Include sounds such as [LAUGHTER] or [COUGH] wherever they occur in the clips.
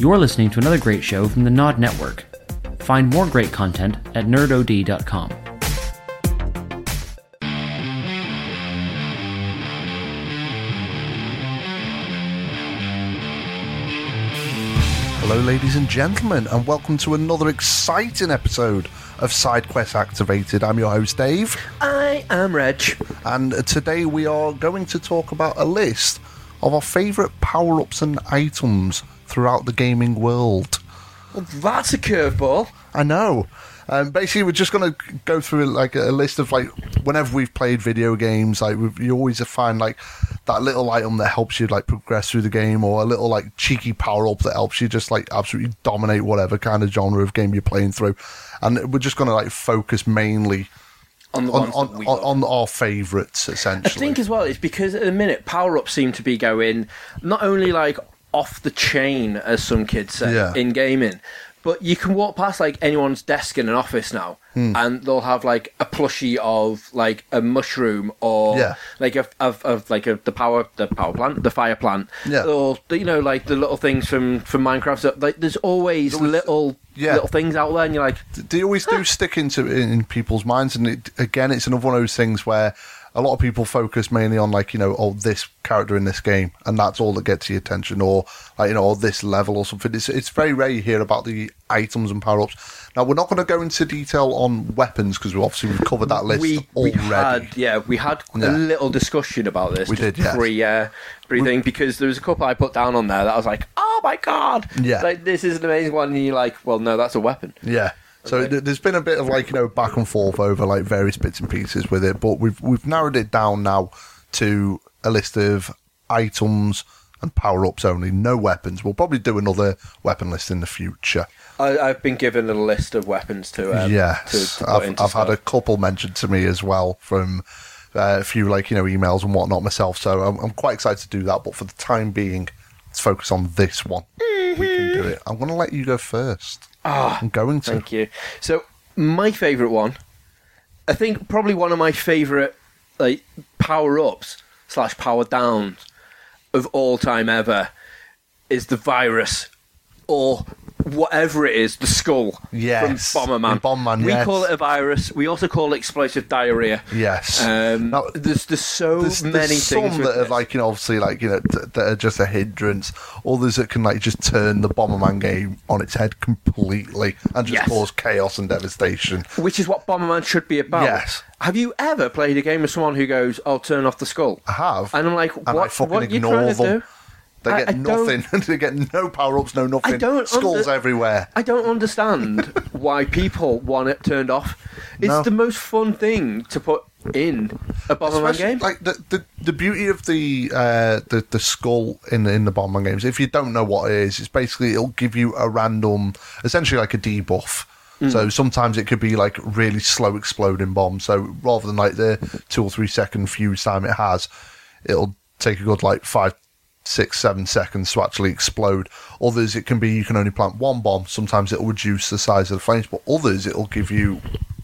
You're listening to another great show from the Nod Network. Find more great content at nerdod.com. Hello, ladies and gentlemen, and welcome to another exciting episode of SideQuest Activated. I'm your host, Dave, I am Reg. and today we are going to talk about a list of our favourite power ups and items throughout the gaming world. Well, that's a curveball. I know. Um, basically, we're just going to go through like a list of like whenever we've played video games, like we've, you always find like that little item that helps you like progress through the game, or a little like cheeky power up that helps you just like absolutely dominate whatever kind of genre of game you're playing through. And we're just going to like focus mainly On the on ones on, on, on our favourites, essentially. I think as well, it's because at the minute power ups seem to be going not only like off the chain, as some kids say, Yeah. in gaming, but you can walk past like anyone's desk in an office now, Hmm. and they'll have like a plushie of like a mushroom or Yeah. like a of, of like a, the power the power plant, the fire plant, Yeah. or you know like the little things from from Minecraft. So, like there's always was- little yeah. little things out there, and you're like, they always do stick into in, in people's minds, and it, again, it's another one of those things where a lot of people focus mainly on like you know, oh, this character in this game, and that's all that gets your attention, or like you know, or this level or something. It's it's very rare you hear about the items and power ups. Now, we're not going to go into detail on weapons because we obviously we've covered that list we, we already. had yeah we had Yeah. a little discussion about this We did, yes. pre uh, pre thing because there was a couple I put down on there that I was like oh my god Yeah. like this is an amazing one and you're like well no that's a weapon Yeah. So Okay. th- there's been a bit of like you know back and forth over like various bits and pieces with it, but we've we've narrowed it down now to a list of items and power ups only, no weapons. We'll probably do another weapon list in the future. I, I've been given a list of weapons to um, yes, to, to I've I've had a couple mentioned to me as well from uh, a few like you know emails and whatnot myself. So I'm, I'm quite excited to do that. But for the time being, let's focus on this one. We can do it. I'm going to let you go first. I'm going to. Ah, Thank you. So my favourite one, I think probably one of my favourite like power ups slash power downs of all time ever is the virus or whatever it is, the skull Yes, from Bomberman. Bomberman, we yes. call it a virus. We also call it explosive diarrhea. Yes. Um, Now, there's there's so there's, many there's things some that are this. like you know obviously like you know th- that are just a hindrance others that can like just turn the bomberman game on its head completely and just Yes. cause chaos and devastation which is what Bomberman should be about. Yes. Have you ever played a game with someone who goes, "I'll turn off the skull"? i have And I'm like, and i what? fucking what you ignore trying to them do? They I- get I nothing [LAUGHS] they get no power-ups no nothing I don't skulls under- everywhere I don't understand [LAUGHS] why people want it turned off. It's No. the most fun thing to put in a Bomberman Especially, game. like the, the the beauty of the uh the, the skull in the, in the Bomberman games if you don't know what it is it's basically it'll give you a random essentially like a debuff Mm. so sometimes it could be like really slow exploding bomb so rather than like the two or three second fuse time it has it'll take a good like five six seven seconds to actually explode. Others it can be you can only plant one bomb. Sometimes it'll reduce the size of the flames but others it'll give you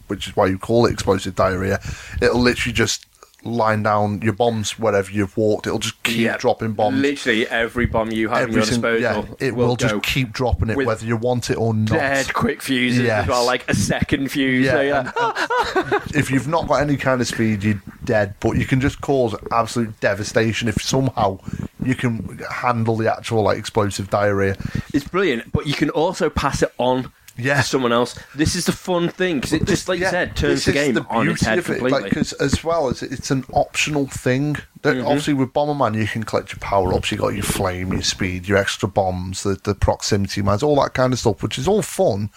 which is why you call it explosive diarrhea. It'll literally just line down your bombs wherever you've walked it'll just keep Yeah. dropping bombs Literally every bomb you have every disposal, yeah it will, will just keep dropping it whether you want it or not dead quick fuses Yes. as well, like a second fuse. Yeah, so you're like, "Ah!" [LAUGHS] if you've not got any kind of speed, you're dead. But you can just cause absolute devastation if somehow you can handle the actual like explosive diarrhea. it's brilliant. But you can also pass it on. Yeah. Someone else. This is the fun thing because it just, like Yeah, you said, turns the game on its head of it, completely. Like, because as well as it's an optional thing. That Mm-hmm. Obviously, with Bomberman, you can collect your power ups. You got your flame, your speed, your extra bombs, the the proximity mines, all that kind of stuff, which is all fun.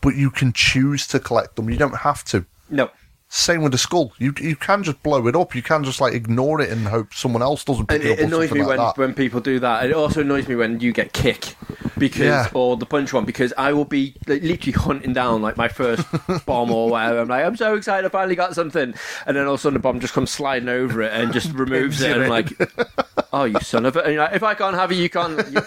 But you can choose to collect them. You don't have to. no, Same with the skull. You you can just blow it up. You can just like ignore it and hope someone else doesn't pick And it it up. annoys me like when, that. when people do that. It also annoys me when you get kick because Yeah. or the punch one because I will be like, literally hunting down like my first [LAUGHS] bomb or whatever. I'm like, I'm so excited, I finally got something, and then all of a sudden the bomb just comes sliding over it and just [LAUGHS] removes it. And I'm like, [LAUGHS] oh, you son of a! Like, if I can't have it, you can't. You...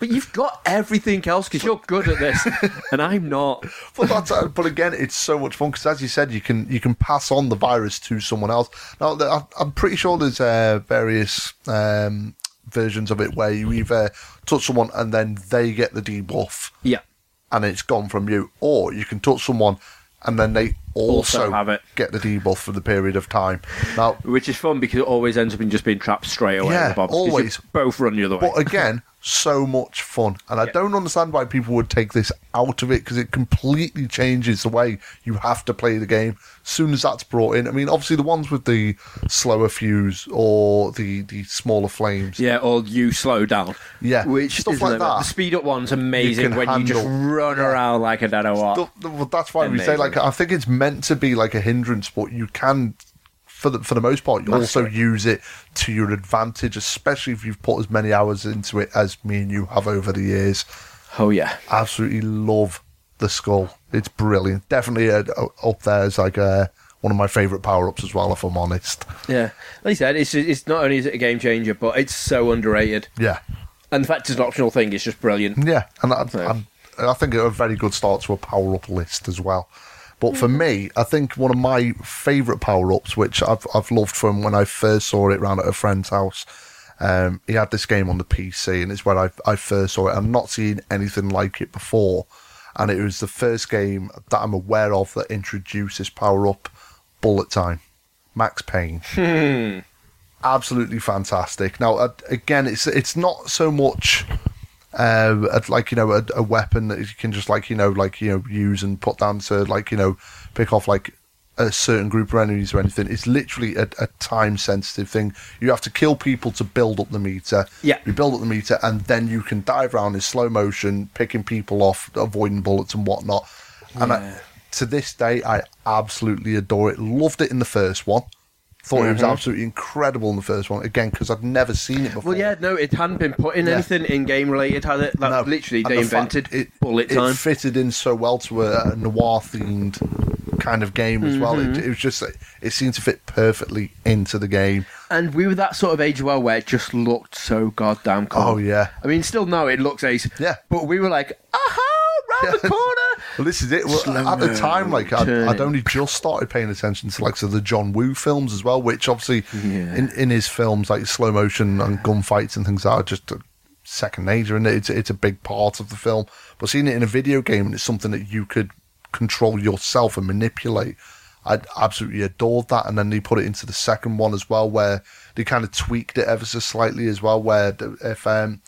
But you've got everything else because you're good at this, and I'm not. But that's uh, but again, it's so much fun because, as you said, you can you can pass on the virus to someone else. Now, I'm pretty sure there's uh, various um, versions of it where you either touch someone and then they get the debuff Yeah. and it's gone from you, or you can touch someone and then they also, Also have it. get the debuff for the period of time. Now, Which is fun because it always ends up in just being trapped straight away. Yeah, you always. Both run the other way. but again, so much fun, and I Yeah. don't understand why people would take this out of it because it completely changes the way you have to play the game. As soon as that's brought in, I mean, obviously the ones with the slower fuse or the the smaller flames, Yeah, or you slow down. Yeah, which stuff is like that. The speed up one's amazing can when you just run around like a dead what. Th- th- well, that's why we say like I think it's meant to be like a hindrance, but you can, for the for the most part, you also use it to your advantage, especially if you've put as many hours into it as me and you have over the years. Oh yeah, Absolutely love the skull; it's brilliant. Definitely uh, up there as like uh, one of my favourite power ups as well, if I'm honest. yeah. Like you said, it's it's not only is it a game changer, but it's so underrated. Yeah, And the fact it's an optional thing is just brilliant. Yeah, and I, So- I think a very good start to a power up list as well. But for me, I think one of my favourite power ups, which I've I've loved from when I first saw it round at a friend's house. Um, he had this game on the PC, and it's where I I first saw it. I've not seen anything like it before, and it was the first game that I'm aware of that introduces power up. Bullet time, Max Payne absolutely fantastic. Now, uh, again, it's it's not so much uh, a- like you know a, a weapon that you can just like you know like you know use and put down to like you know pick off like a certain group of enemies or anything. It's literally a, a time sensitive thing. You have to kill people to build up the meter. Yeah. you build up the meter, and then you can dive around in slow motion, picking people off, avoiding bullets and whatnot. And I, to this day, I absolutely adore it. Loved it in the first one. Thought it was absolutely incredible in the first one. Again, because I'd never seen it before. Well, yeah, no, it hadn't been put in Yeah. anything in game related, had it? That No. literally And they the invented it, bullet time. it fitted in so well to a, a noir themed kind of game as well. Mm-hmm. It, it was just it seemed to fit perfectly into the game. And we were that sort of age as well where it just looked so goddamn cool. Oh yeah. I mean, still now it looks ace. Yeah. But we were like, aha, round the [LAUGHS] corner. Well, this is it. Well, at the time, like I'd. I'd only just started paying attention to like so the John Woo films as well, which obviously Yeah. in, in his films like slow motion and gunfights and things like that are just a second nature, and it's it's a big part of the film. But seeing it in a video game and it's something that you could control yourself and manipulate. I absolutely adored that, and then they put it into the second one as well, where they kind of tweaked it ever so slightly as well. Where if um,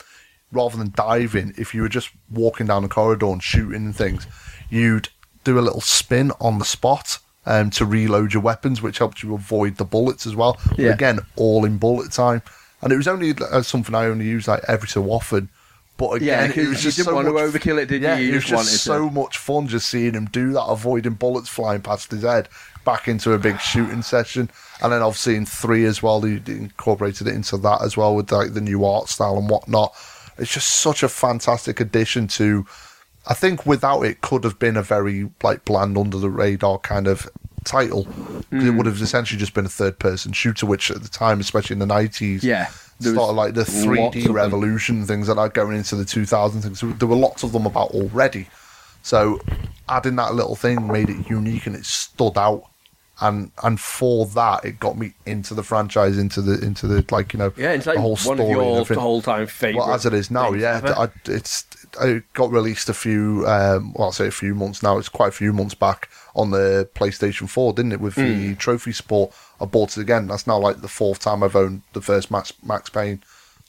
rather than diving, if you were just walking down the corridor and shooting and things, you'd do a little spin on the spot um, to reload your weapons, which helped you avoid the bullets as well. But Yeah. again, all in bullet time, and it was only uh, something I only used like every so often. But Yeah, it was you just didn't so want to much- overkill it, did yeah, You it was just just to- so much fun just seeing him do that, avoiding bullets flying past his head, back into a big shooting session, and then obviously in three as well, they incorporated it into that as well with like the new art style and whatnot. It's just such a fantastic addition to. I think without it, could have been a very like bland under the radar kind of title. Hmm. It would have essentially just been a third person shooter, which at the time, especially in the nineties, Yeah, started like the 3D revolution things that are going into the 2000 things. There were lots of them about already. So adding that little thing made it unique and it stood out. And and for that, it got me into the franchise, into the into the like you know Yeah, it's like the whole one story. of your whole time favourite. Well, as it is now, yeah. I, it's it got released a few. Um, well, I'll say a few months now. It's quite a few months back on the PlayStation Four, didn't it? With Hmm. the trophy support, I bought it again. That's now like the fourth time I've owned the first Max Max Payne,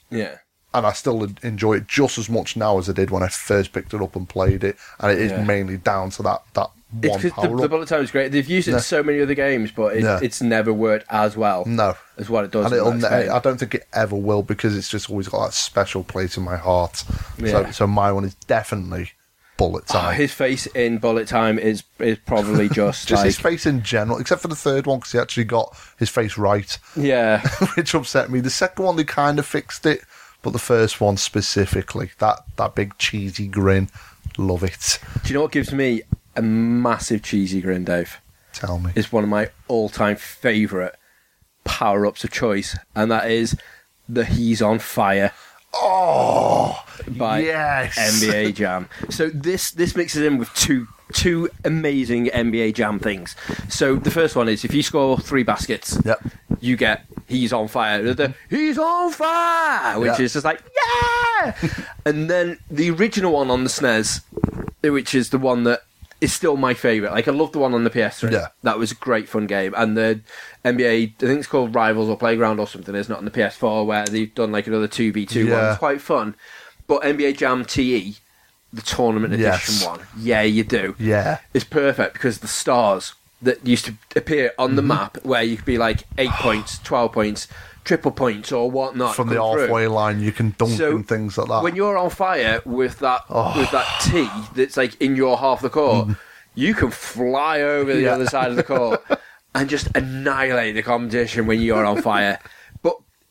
yeah. And I still enjoy it just as much now as I did when I first picked it up and played it. And it is Yeah. mainly down to that that It's one 'cause the, power the bullet time is great. They've used it Yeah. in so many other games, but it, Yeah. it's never worked as well No. as what it does. And ne- I don't think it ever will because it's just always got that special place in my heart. So, Yeah. so my one is definitely bullet Oh, time. his face in Bullet Time is is probably [LAUGHS] just, just like his face in general, except for the third one because he actually got his face right, yeah. [LAUGHS] which upset me. The second one they kind of fixed it, but the first one specifically, that that big cheesy grin, love it. Do you know what gives me a massive cheesy grin, Dave? Tell me. Is one of my all-time favourite power-ups of choice, and that is the "He's on Fire" Oh, by yes. NBA Jam. So this this mixes in with two two amazing NBA Jam things. So the first one is if you score three baskets, Yep. you get he's on fire. The, he's on fire, which Yeah. is just like yeah. [LAUGHS] and then the original one on the SNES, which is the one that is still my favorite. Like I love the one on the PS3. Yeah. that was a great fun game. And the NBA, I think it's called Rivals or Playground or something. It's not on the PS4 where they've done like another two v two one. It's quite fun. But NBA Jam TE, the tournament edition Yes. one, yeah, you do Yeah. It's perfect because the stars that used to appear on Mm-hmm. the map where you could be like eight [GASPS] points, twelve points, triple points, or whatnot From the come through. halfway line, you can dunk So, and things like that. When you're on fire with that Oh. with that [SIGHS] T that's like in your half the court, you can fly over the Mm. Yeah. other side of the court [LAUGHS] and just annihilate the competition when you're on fire.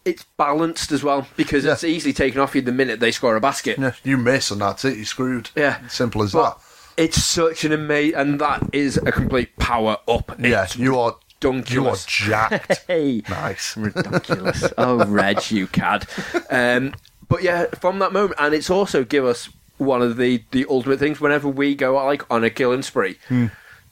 It's balanced as well because Yeah. it's easily taken off you the minute they score a basket. Yeah, you miss and that's it. You're screwed. Yeah. Simple as But that. it's such an amazing, and that is a complete power up. Yeah, you are. You are jacked. [LAUGHS] Hey, nice. [LAUGHS] ridiculous. oh, Reg, you cad. Um, but yeah, from that moment, and it's also give us one of the the ultimate things. Whenever we go like on a killing spree, Hmm.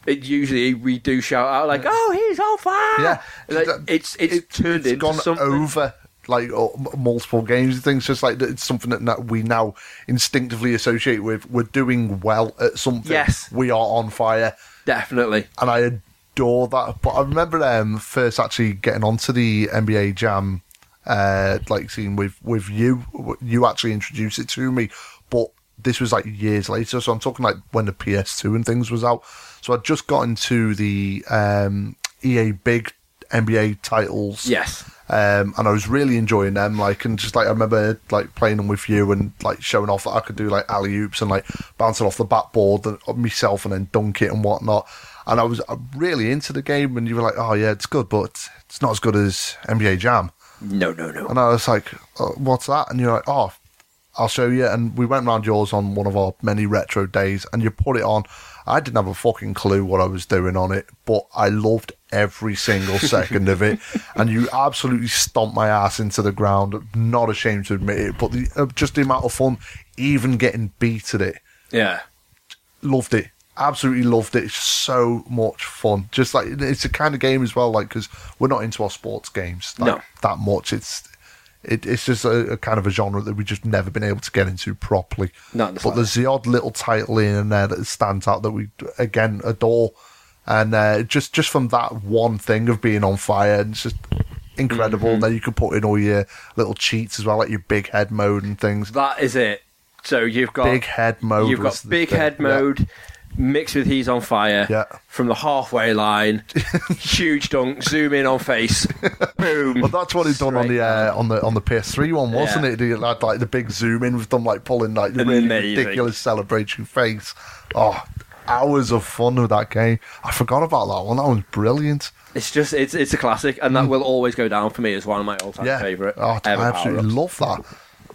it usually we do shout out like, "Oh, he's on fire!" Yeah, Like, it's it's it- turned it's into gone something. over like m- multiple games and things. Just like that it's something that, that we now instinctively associate with. We're doing well at something. Yes. we are on fire, Definitely. and I adore that. But I remember um, first actually getting onto the NBA Jam, uh, like scene with with you. You actually introduced it to me, but this was like years later. So I'm talking like when the PS2 and things was out. So I'd just got into the um, EA big NBA titles. Yes. Um, and I was really enjoying them. Like, and just like I remember like playing them with you and like showing off that I could do like alley oops and like bouncing off the backboard and, myself and then dunk it and whatnot. And I was uh, really into the game. And you were like, "Oh yeah, it's good, but it's not as good as NBA Jam." No, no, no. And I was like, oh, "What's that?" And you're like, "Oh, I'll show you." And we went round yours on one of our many retro days, and you put it on. I didn't have a fucking clue what I was doing on it, but I loved every single [LAUGHS] second of it. And you absolutely stomped my ass into the ground. Not ashamed to admit it, but the, uh, just the amount of fun, even getting beat at it, Yeah. loved it. Absolutely loved it. It's so much fun. Just like it's a kind of game as well. Like because we're not into our sports games like, No. that much. It's it, it's just a, a kind of a genre that we've just never been able to get into properly. Not the but there's the odd little title in and there that stands out that we again adore, and uh, just just from that one thing of being on fire, and it's just incredible. Mm-hmm. Then you can put in all your little cheats as well, like your big head mode and things. That is it. So you've got Big head mode. You've got big head Yeah. Mixed with he's on fire. Yeah. From the halfway line, [LAUGHS] huge dunk, zoom in on face, boom. Well, that's what he's done on the uh, on the on the PS3 one, wasn't Yeah. it? He had like the big zoom in with them like pulling like the really ridiculous celebratory face. Oh, hours of fun with that game. I forgot about that one. That one's brilliant. It's just it's it's a classic, and that will always go down for me as one of my all-time Mm. Yeah, favorite. Oh, I absolutely love that.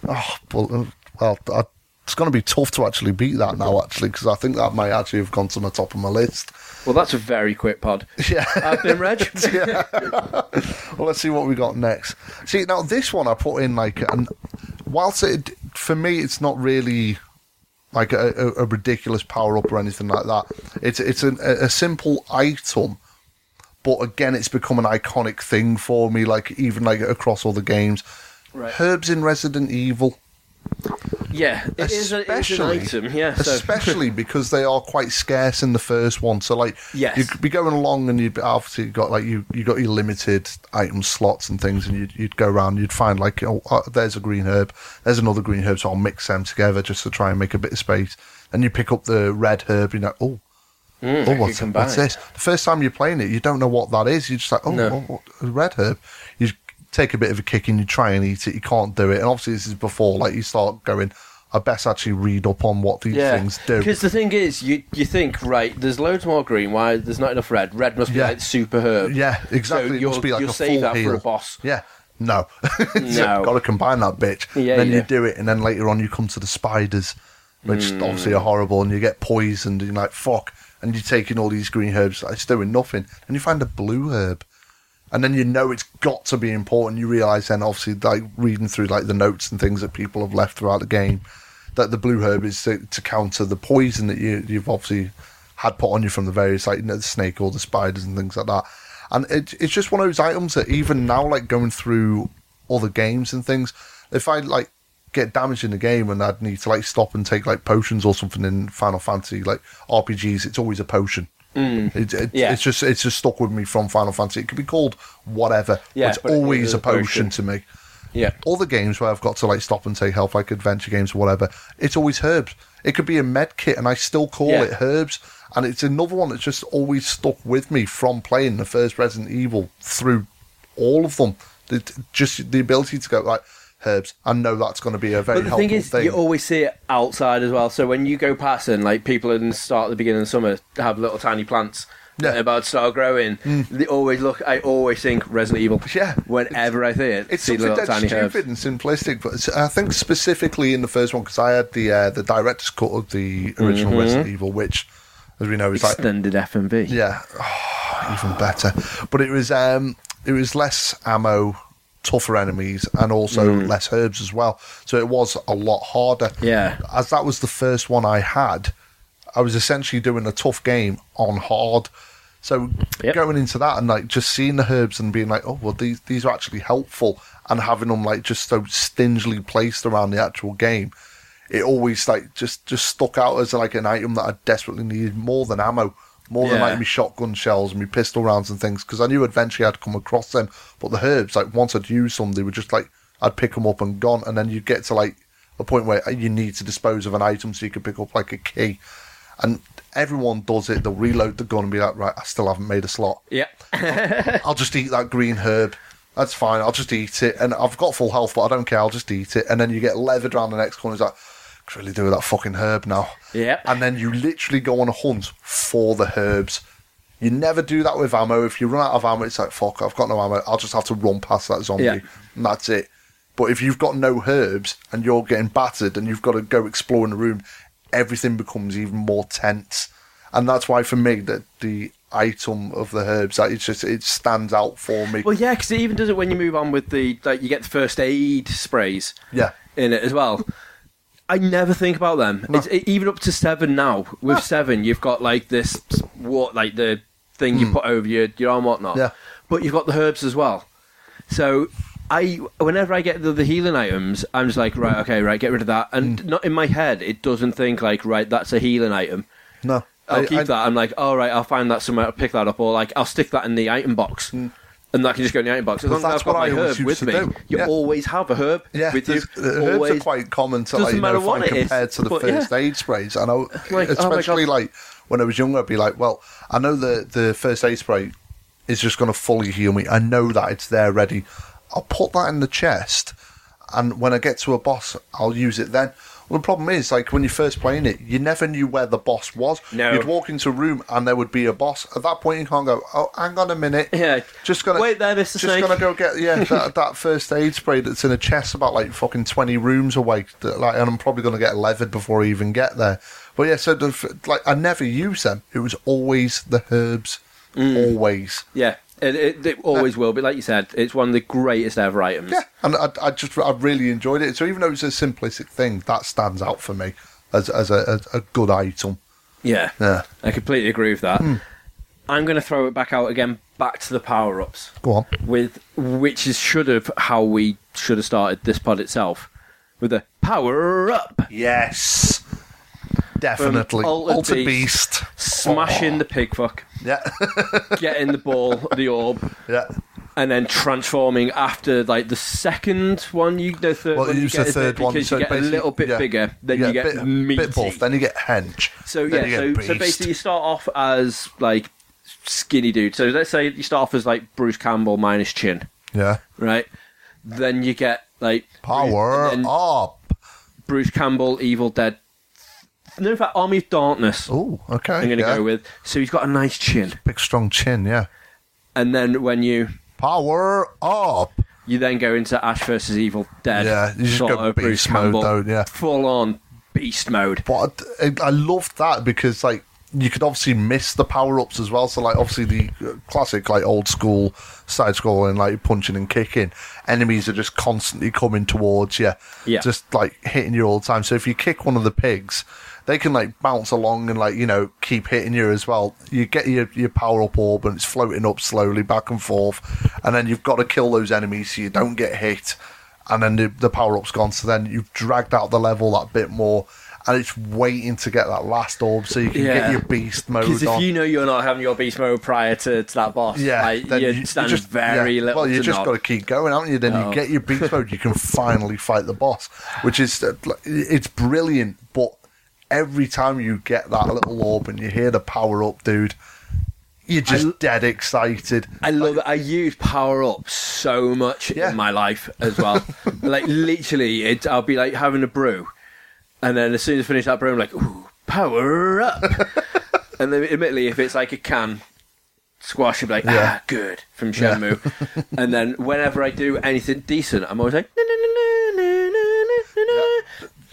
Oh, well, uh, well I, it's going to be tough to actually beat that now, actually, because I think that might actually have gone to the top of my list. Well, that's a very quick pod. [LAUGHS] Yeah. I've been Reg. [LAUGHS] [LAUGHS] Well, let's see what we got next. See, now this one I put in like, and whilst it for me it's not really like a, a, ridiculous power up or anything like that. It's it's an, a, a simple item, but again, it's become an iconic thing for me. Like even like across all the games, Right. herbs in Resident Evil. Yeah, it is, a, it is an item. Yeah, so especially because they are quite scarce in the first one. So like, Yes. you'd be going along and you'd obviously got like you you got your limited item slots and things, and you'd you'd go around, and you'd find like oh, uh, there's a green herb, there's another green herb, so I'll mix them together just to try and make a bit of space. And you pick up the red herb, you know, oh. Mm, Oh, what's, what's this? The first time you're playing it, you don't know what that is. You're just like, oh, No. what, red herb. You take a bit of a kick and you try and eat it. You can't do it. And obviously, this is before, like, you start going, I best actually read up on what these yeah. things do. Because the thing is, you you think right, there's loads more green. Why there's not enough red? Red must be Yeah. like super herb. Yeah, exactly. So it you'll, must be like you'll a save full that for a boss. Yeah. No. [LAUGHS] No. Got to combine that bitch. Yeah, then yeah. you do it, and then later on you come to the spiders, which Hmm. obviously are horrible, and you get poisoned, and you're like, fuck. And you're taking all these green herbs, it's doing nothing. And you find a blue herb. And then you know it's got to be important. You realise then, obviously, like reading through like the notes and things that people have left throughout the game, that the blue herb is to, to counter the poison that you, you've obviously had put on you from the various like you know, the snake or the spiders and things like that. And it, it's just one of those items that even now, like going through other games and things, if I like get damaged in the game and I'd need to like stop and take like potions or something in Final Fantasy, like RPGs, it's always a potion. Mm. It, it, Yeah. It's just it's just stuck with me from Final Fantasy. It could be called whatever, Yeah, it's it always is a a potion. potion to me Yeah. other games where I've got to like stop and take help, like adventure games or whatever, it's always herbs. It could be a med kit, and I still call Yeah. it herbs. And it's another one that's just always stuck with me from playing the first Resident Evil through all of them. It, just the ability to go like herbs. I know that's going to be a very But the helpful thing is, thing. you always see it outside as well. So when you go passing, like people in the start at the beginning of summer have little tiny plants Yeah. that are about to start growing, they always look. I always think Resident Evil. Yeah. Whenever I see it, it's see something tiny stupid herbs. and simplistic, but I think specifically in the first one because I had the uh, the director's cut of the original Mm-hmm. Resident Evil, which, as we know, is like Extended FMV. Yeah, oh, even better. But it was um, it was less ammo, tougher enemies, and also Mm. less herbs as well. So it was a lot harder. Yeah. as that was the first one I had, I was essentially doing a tough game on hard. So Yep. going into that and like just seeing the herbs and being like, oh well, these these are actually helpful, and having them like just so stingily placed around the actual game, it always like just just stuck out as like an item that I desperately needed more than ammo, more than like my shotgun shells and my pistol rounds and things because I knew eventually I'd come across them. But the herbs, like once I'd used some, they were just like I'd pick them up and gone, and then you'd get to like a point where uh, you need to dispose of an item so you can pick up like a key, and everyone does it. They'll reload the gun and be like, right, I still haven't made a slot. Yeah. [LAUGHS] I'll just eat that green herb. That's fine. I'll just eat it, and I've got full health, but I don't care. I'll just eat it, and then you get levered around the next corner. It's like, I could really do with that fucking herb now. Yep. And then you literally go on a hunt for the herbs. You never do that with ammo. If you run out of ammo, it's like fuck. I've got no ammo. I'll just have to run past that zombie, Yeah. and that's it. But if you've got no herbs and you're getting battered and you've got to go explore in the room, everything becomes even more tense. And that's why for me that the item of the herbs that it's just it stands out for me. Well, yeah, because it even does it when you move on with the like you get the first aid sprays yeah. in it as well. I never think about them. It's it, even up to seven now. With seven, you've got like this what like the thing you put over your your arm, whatnot. Hmm. Yeah. But you've got the herbs as well. So I, whenever I get the, the healing items, I'm just like, right, okay, right, get rid of that. And Hmm. not in my head, it doesn't think like, right, that's a healing item. No. I'll I- keep I- that. I'm like, all right, I'll find that somewhere. I'll pick that up, or like, I'll stick that in the item box, and that can just go in the item box. As long as that's I've got what my I herb with me, do. you Yeah. always have a herb Yeah, with you. the herbs always. are quite common to like, you know, find it is, compared to the but first yeah. aid sprays. I know, [LAUGHS] Like, oh especially God. like when I was younger, I'd be like, well, I know the the first aid spray is just going to fully heal me. I know that it's there ready. I'll put that in the chest, and when I get to a boss, I'll use it then. Well, the problem is, like when you're first playing it, you never knew where the boss was. No. You'd walk into a room and there would be a boss. At that point, you can't go. Oh, hang on a minute. Yeah. Just gonna Wait there, Mr. Snake. Just Snake. gonna go get yeah [LAUGHS] that, that first aid spray that's in a chest about like fucking twenty rooms away. That, like, and I'm probably gonna get levered before I even get there. But yeah, so the, like I never use them. It was always the herbs, Mm. always. Yeah, it, it, it always will but Like you said, it's one of the greatest ever items. Yeah, and I, I just I really enjoyed it. So even though it's a simplistic thing, that stands out for me as as a, a, a good item. yeah, Yeah, I completely agree with that. Hmm. I'm going to throw it back out again, back to the power ups. go on. with which is should have how we should have started this pod itself with the power up Yes, definitely. Altered Altered Beast. Beast. smashing the pig fuck Yeah, [LAUGHS] getting the ball the orb yeah. and then transforming after like the second one you the third Well, one you get the third because one. you get a little bit yeah. bigger then you, get bit, meaty bit buff, then you get hench. so yeah you so, so basically you start off as like skinny dude so let's say you start off as like Bruce Campbell minus chin yeah, right then you get like power up. Bruce Campbell Evil Dead no in fact Army of Darkness Oh, okay. I'm going to yeah. go with. So he's got a nice chin, big strong chin. Yeah, and then when you power up. you then go into Ash versus Evil Dead, Yeah, you just go of Bruce mode Campbell, though, yeah. full on beast mode. But I, I love that because like you could obviously miss the power ups as well. So like obviously the uh, classic like old school side scrolling like punching and kicking, enemies are just constantly coming towards you, Yeah. just like hitting you all the time. So if you kick one of the pigs, they can like bounce along and like you know keep hitting you as well. You get your your power up orb and it's floating up slowly back and forth, and then you've got to kill those enemies so you don't get hit. And then the, the power up's gone, so then you've dragged out the level that bit more, and it's waiting to get that last orb so you can Yeah. get your beast mode Because if on. you know you're not having your beast mode prior to, to that boss, yeah, like, then you, you- just- very yeah. little. Well, you just got to keep going, haven't you? Then Oh. you get your beast mode, you can finally fight the boss, which is uh, it's brilliant. But every time you get that little orb and you hear the power up, dude, you're just I- dead excited. I love it. I use power up so much Yeah. in my life as well. [LAUGHS] like literally, it, I'll be like having a brew, and then as soon as I finish that brew, I'm like, "Ooh, power up!" [LAUGHS] and then, admittedly, if it's like a can squash, I'll be like, Yeah. "Ah, good" from Shenmue. and then whenever I do anything decent, I'm always like, "Na, na,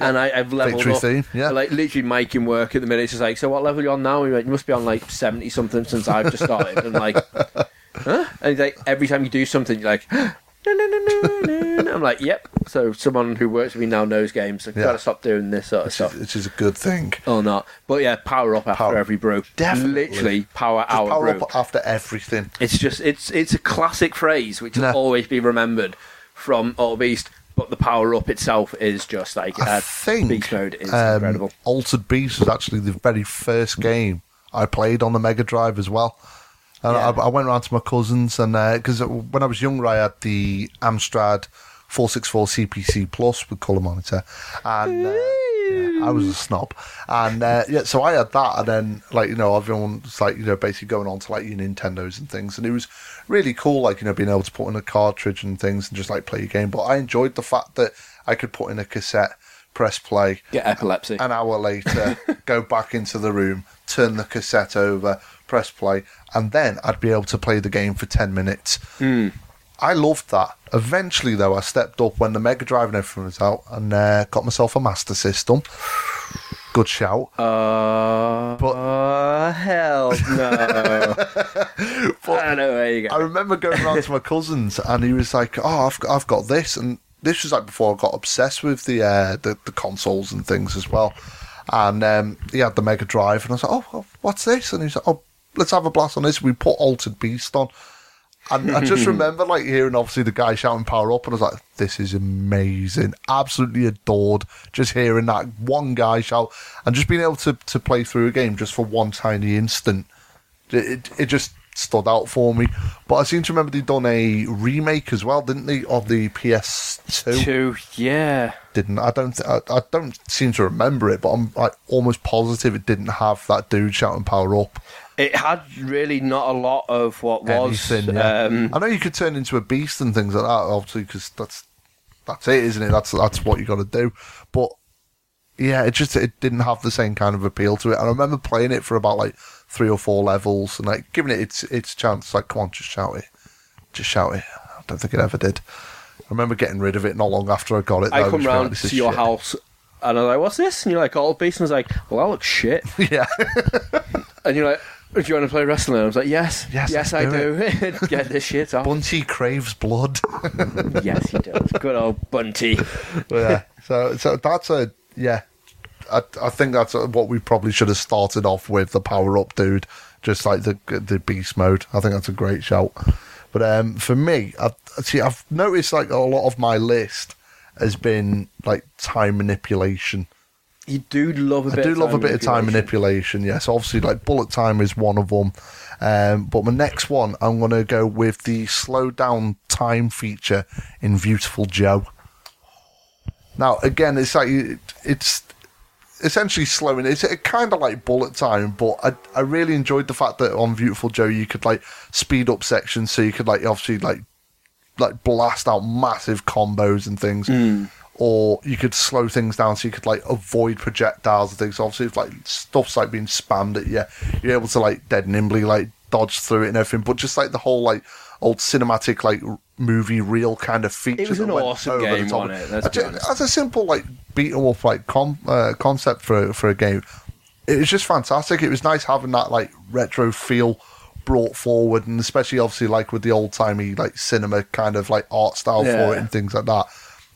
And I, I've leveled Victory up. theme, yeah. Like literally, Mike in work at the minute. It's just like, so what level are you on now? You're like, you must be on like seventy something since I've just started. And like, [LAUGHS] huh? And he's like, every time you do something, you're like, no, no, no, no, no, no. I'm like, yep. So someone who works with me now knows games. I've Yeah. got to stop doing this sort of stuff. Which is a good thing. Or not. But yeah, power up after Power- every brew. Definitely. Literally, power Just power brew. up after everything. It's just, it's it's a classic phrase which will always be remembered from Altered Beast. But the power up itself is just like, I uh, think Beast Mode is um, incredible. Altered Beast was actually the very first game I played on the Mega Drive as well. And Yeah. I, I went around to my cousins, and because when I was younger, I had the Amstrad 464 CPC Plus with color monitor, and uh, yeah, I was a snob, and uh, yeah, so I had that, and then like you know everyone was like you know basically going on to like your Nintendos and things, and it was really cool, like you know being able to put in a cartridge and things and just like play your game. But I enjoyed the fact that I could put in a cassette, press play, Get epilepsy. an hour later, [LAUGHS] go back into the room, turn the cassette over, press play, and then I'd be able to play the game for 10 minutes. I loved that. Eventually, though, I stepped up when the Mega Drive and everything was out and uh, got myself a Master System. Good shout. Uh, But- uh, hell no. [LAUGHS] I don't know where you I remember going round to my cousins, and he was like, "Oh, I've got, I've got this," and this was like before I got obsessed with the uh, the, the consoles and things as well. And um, he had the Mega Drive, and I was like, "Oh, oh, what's this?" And he's like, "Oh, let's have a blast on this." We put Altered Beast on, and I just [LAUGHS] remember like hearing obviously the guy shouting "Power Up," and I was like, "This is amazing!" Absolutely adored just hearing that one guy shout, and just being able to to play through a game just for one tiny instant it, it, it just stood out for me. But I seem to remember they'd done a remake as well, didn't they, of the PS2? Two, yeah. Didn't I? Don't th- I, I don't seem to remember it, but I'm like almost positive it didn't have that dude shouting "Power Up." It had really not a lot of what was. Anything, yeah. um, I know you could turn into a beast and things like that, obviously, because that's that's it, isn't it? That's that's what you got to do. But yeah, it just it didn't have the same kind of appeal to it. And I remember playing it for about like three or four levels and like giving it its its chance. Like, come on, just shout it, just shout it. I don't think it ever did. I remember getting rid of it not long after I got it. I though, come round to your shit." house and I'm like, what's this? And you're like, All Beast. And I was like, well, that looks shit. [LAUGHS] yeah, And you're like, do you want to play wrestling? And I was like, yes. Yes, yes, I do do. [LAUGHS] Get this shit off. Bunty craves blood. [LAUGHS] yes, he does. Good old Bunty. yeah. So so that's a yeah. I I think that's what we probably should have started off with the power up dude, just like the the beast mode. I think that's a great shout. But um, for me, I see I've noticed like a lot of my list has been like time manipulation. You do love a I bit I do love a bit of time manipulation. manipulation. Yes, obviously, like bullet time is one of them. Um, but my next one, I'm going to go with the slow down time feature in Viewtiful Joe. Now, again, it's like it's essentially slowing. It's kind of like bullet time, but I I really enjoyed the fact that on Viewtiful Joe you could like speed up sections, so you could like obviously like like blast out massive combos and things. Hmm. Or you could slow things down so you could like avoid projectiles and things. Obviously, if like stuff's like being spammed at you, you're able to like dead nimbly like dodge through it and everything. But just like the whole like old cinematic like movie reel kind of feature. It was an awesome the game, wasn't it? Let's I be ju- honest. As a simple like beat 'em up like com- uh, concept for for a game, it was just fantastic. It was nice having that like retro feel brought forward, and especially obviously like with the old timey like cinema kind of like art style Yeah. for it and things like that.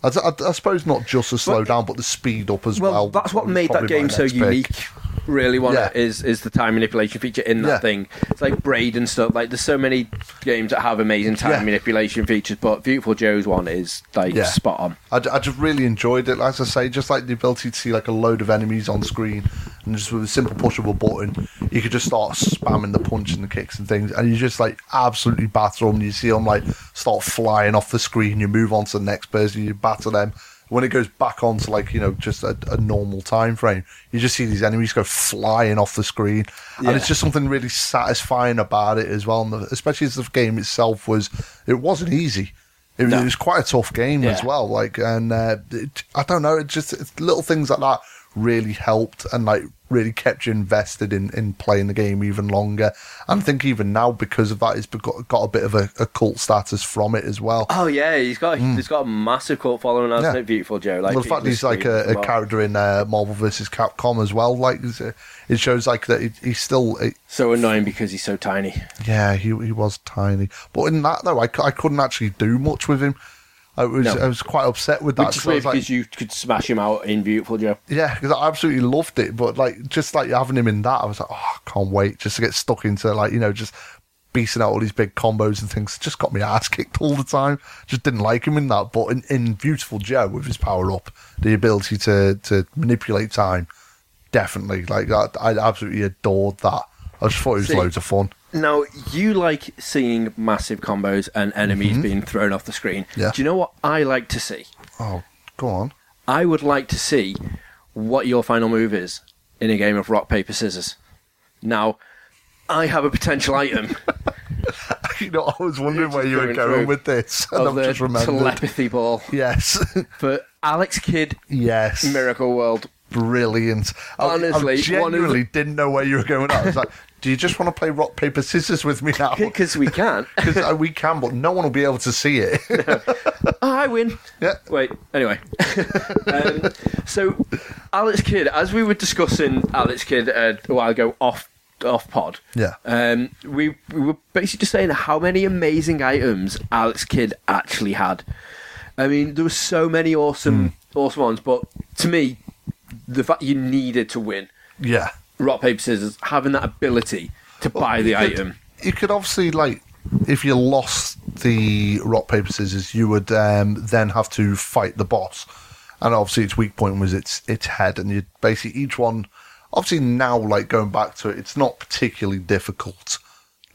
I, I, I suppose not just the slow down, but the speed up as well. Well, that's what made that game so pick. unique. Really, want Yeah. is is the time manipulation feature in that Yeah. thing. It's like Braid and stuff. Like, there's so many games that have amazing time Yeah. manipulation features, but Viewtiful Joe's one is like spot on. I, I just really enjoyed it. As I say, just like the ability to see like a load of enemies on screen, and just with a simple push of a button, you could just start spamming the punch and the kicks and things, and you just like absolutely batter them. You see them like start flying off the screen. You move on to the next person, you batter them. When it goes back onto like you know just a, a normal time frame, you just see these enemies go flying off the screen, Yeah. and it's just something really satisfying about it as well. And the, especially as the game itself was, it wasn't easy. It, No. it was quite a tough game as well. Like, and uh, it, I don't know, it just it's little things like that really helped and like really kept you invested in, in playing the game even longer. And I think even now because of that, it's got, got a bit of a, a cult status from it as well. Oh yeah, he's got he's got a massive cult following, hasn't. Yeah. it? Viewtiful Joe. Like well, the fact he's like a, a character in uh, Marvel vs. Capcom as well. Like, uh, it shows like that he, he's still, uh, So annoying because he's so tiny. yeah, he he was tiny. But in that though, I, I couldn't actually do much with him. I was No. I was quite upset with that. Which is weird was like, because you could smash him out in Viewtiful Joe. Yeah, because I absolutely loved it, but like just like having him in that, I was like, oh, I can't wait just to get stuck into like you know just beating out all these big combos and things. Just got me ass [LAUGHS] kicked all the time. Just didn't like him in that. But in, in Viewtiful Joe with his power up, the ability to to manipulate time, definitely like I, I absolutely adored that. I just thought it was See, loads of fun. Now you like seeing massive combos and enemies being thrown off the screen. Mm-hmm. Yeah. Do you know what I like to see? Oh, go on. I would like to see what your final move is in a game of rock paper scissors. Now, I have a potential [LAUGHS] item You know, I was wondering where you were going with this, and I've just remembered. telepathy ball Yes, [LAUGHS] for Alex Kidd yes. Miracle World. brilliant. I- Honestly, I of genuinely the- didn't know where you were going. I was like, [LAUGHS] "Do you just want to play rock paper scissors with me now?" Because we can. [LAUGHS] Because we can, but no one will be able to see it. [LAUGHS] oh, I win. yeah, Wait, anyway. [LAUGHS] um, so, Alex Kidd, as we were discussing Alex Kidd uh, a while ago off off pod, Yeah. um, we, we were basically just saying how many amazing items Alex Kidd actually had. I mean, there were so many awesome, Hmm. awesome ones, but to me, the fact you needed to win yeah. Rock paper scissors, having that ability to buy the could- item. You could obviously like, if you lost the rock paper scissors, you would um, then have to fight the boss, and obviously its weak point was its its head, and you basically each one. Obviously now, like going back to it, it's not particularly difficult,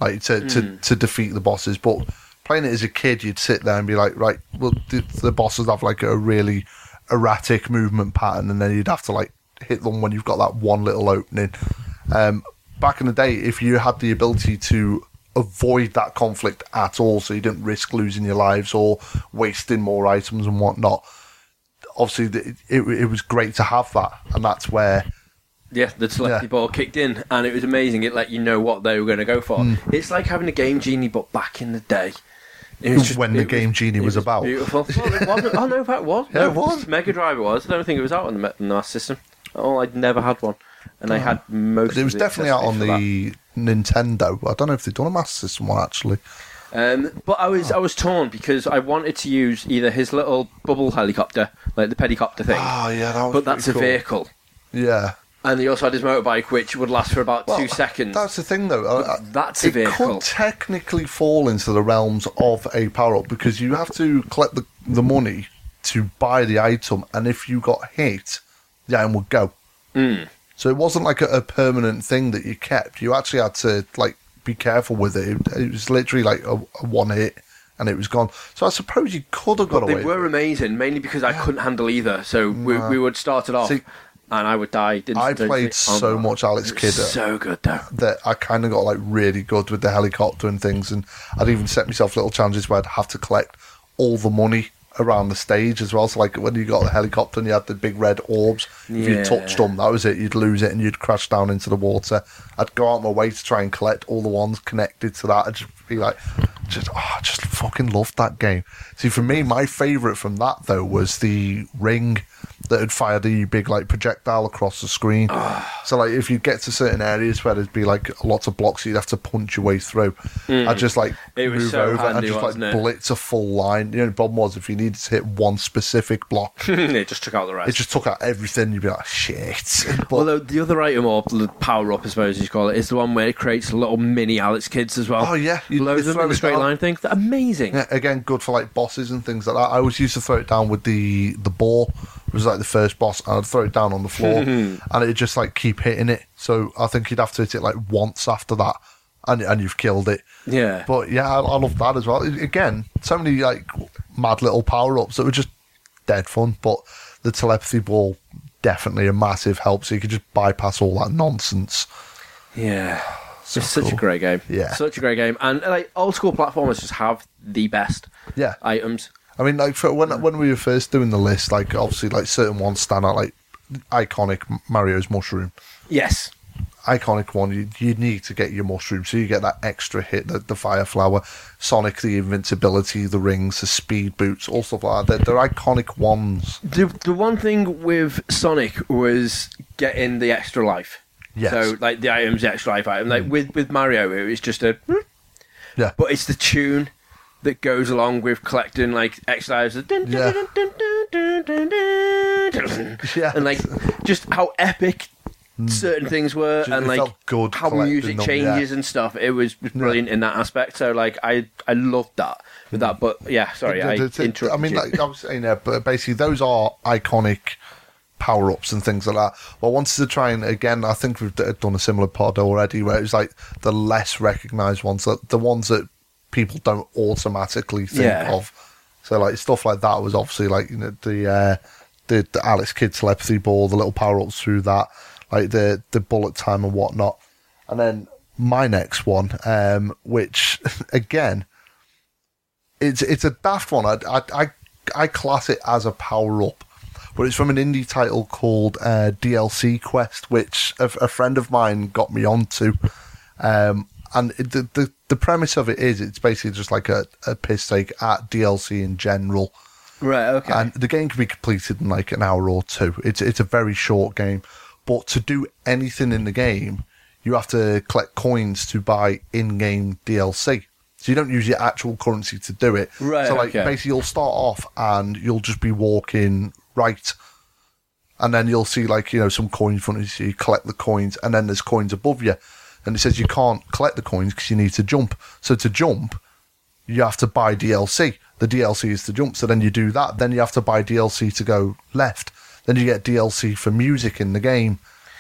like to to, to defeat the bosses, but. Playing it as a kid, you'd sit there and be like, right, well, the, the bosses have like a really erratic movement pattern, and then you'd have to like hit them when you've got that one little opening. Um, back in the day, if you had the ability to avoid that conflict at all, so you didn't risk losing your lives or wasting more items and whatnot, obviously the- it, it was great to have that, and that's where Yeah, the telepathy Yeah. ball kicked in, and it was amazing. It let you know what they were going to go for. Hmm. It's like having a game genie, but back in the day. It was just, When the it Game Genie it was about. Beautiful. Well, it wasn't. Oh no, that was. [LAUGHS] Yeah, no, it was. Mega Drive it was. I don't think it was out on the, on the Master System. Oh, I'd never had one, and I had most. it was of definitely out on the Nintendo. I don't know if they've done a Master System one actually. Um, but I was I was torn because I wanted to use either his little bubble helicopter, like the Peticopter thing, Oh yeah, that was but that's a vehicle. Yeah. And he also had his motorbike, which would last for about Well, two seconds. That's the thing, though. I- That's a vehicle. it could technically fall into the realms of a power up because you have to collect the, the money to buy the item, and if you got hit, would go. Mm. So it wasn't like a, a permanent thing that you kept. You actually had to like be careful with it. It, it was literally like a, a one hit, and it was gone. So I suppose you could have got They away. They were amazing, mainly because I couldn't handle either. So we, we would start it off, See, and I would die. Didn't I played so much Alex Kidd. So good though. that I kind of got like really good with the helicopter and things, and I'd even set myself little challenges where I'd have to collect all the money around the stage as well. So like when you got the helicopter and you had the big red orbs, if you touched them, that was it. You'd lose it and you'd crash down into the water. I'd go out my way to try and collect all the ones connected to that. I'd just be like, just oh, I just fucking loved that game. See, for me, my favourite from that though was the ring that would fire the big like projectile across the screen. so like if you get to certain areas where there'd be like lots of blocks you'd have to punch your way through, I'd just like Mm. It was move so over and just like blitz a full line. You know, the problem was if you needed to hit one specific block, [LAUGHS] it just took out the rest. it just took out everything. You'd be like, shit. [LAUGHS] But Although the other item, or the power up, I suppose you call it, is the one where it creates little mini Alex Kidds as well. Oh, yeah. You- loads of them in the straight down. line thing. They're amazing. Yeah, again, good for like bosses and things like that. I always used to throw it down with the the ball. It was like the first boss, and I'd throw it down on the floor, [LAUGHS] and it'd just like keep hitting it. So I think you'd have to hit it like once after that, and and you've killed it. Yeah. But yeah, I, I love that as well. Again, so many like mad little power ups that were just dead fun. But the telepathy ball definitely a massive help. So you could just bypass all that nonsense. Yeah. So it's such a great game. Yeah. Such a great game. And like old school platformers just have the best Yeah. items. I mean, like for when when we were first doing the list, like obviously, like certain ones stand out, like iconic Mario's mushroom, Yes. iconic one. You, you need to get your mushroom, so you get that extra hit, the, the fire flower, Sonic, the invincibility, the rings, the speed boots, all stuff like that. They're, they're iconic ones. The, the one thing with Sonic was getting the extra life. Yes. So like the items, the extra life item. Like mm. with with Mario, it was just a. Yeah. But it's the tune that goes along with collecting like extra lives. Dun, dun, Yeah. [LAUGHS] Yeah. And like just how epic hmm. certain things were, Just- and like good how music them, changes yeah. and stuff. It was, brilliant in that aspect. So like I I loved that with hmm. that. But yeah, sorry, I interrupted I mean, like I was saying, yeah, but basically those are iconic power ups and things like that. Well, I wanted to try and again, I think we've done a similar pod already, where it was like the less recognised ones, the, the ones that people don't automatically think Yeah. of. So like stuff like that was obviously like you know the uh, the, the Alex Kidd telepathy ball, the little power ups through that, like the the bullet time and whatnot. And then my next one, um, which [LAUGHS] again, it's it's a daft one. I I I, I class it as a power up, but it's from an indie title called uh, DLC Quest, which a, a friend of mine got me onto. Um, and it, the, the the premise of it is it's basically just like a, a piss take at DLC in general. right, okay. And the game can be completed in like an hour or two. It's it's a very short game, but to do anything in the game, you have to collect coins to buy in-game DLC. So you don't use your actual currency to do it. Right, So like okay. basically you'll start off and you'll just be walking right. And then you'll see like, you know, some coins in front of you, so you collect the coins and then there's coins above you. And it says you can't collect the coins because you need to jump. So to jump, you have to buy DLC. The DLC is to jump, so then you do that. Then you have to buy DLC to go left. Then you get DLC for music in the game.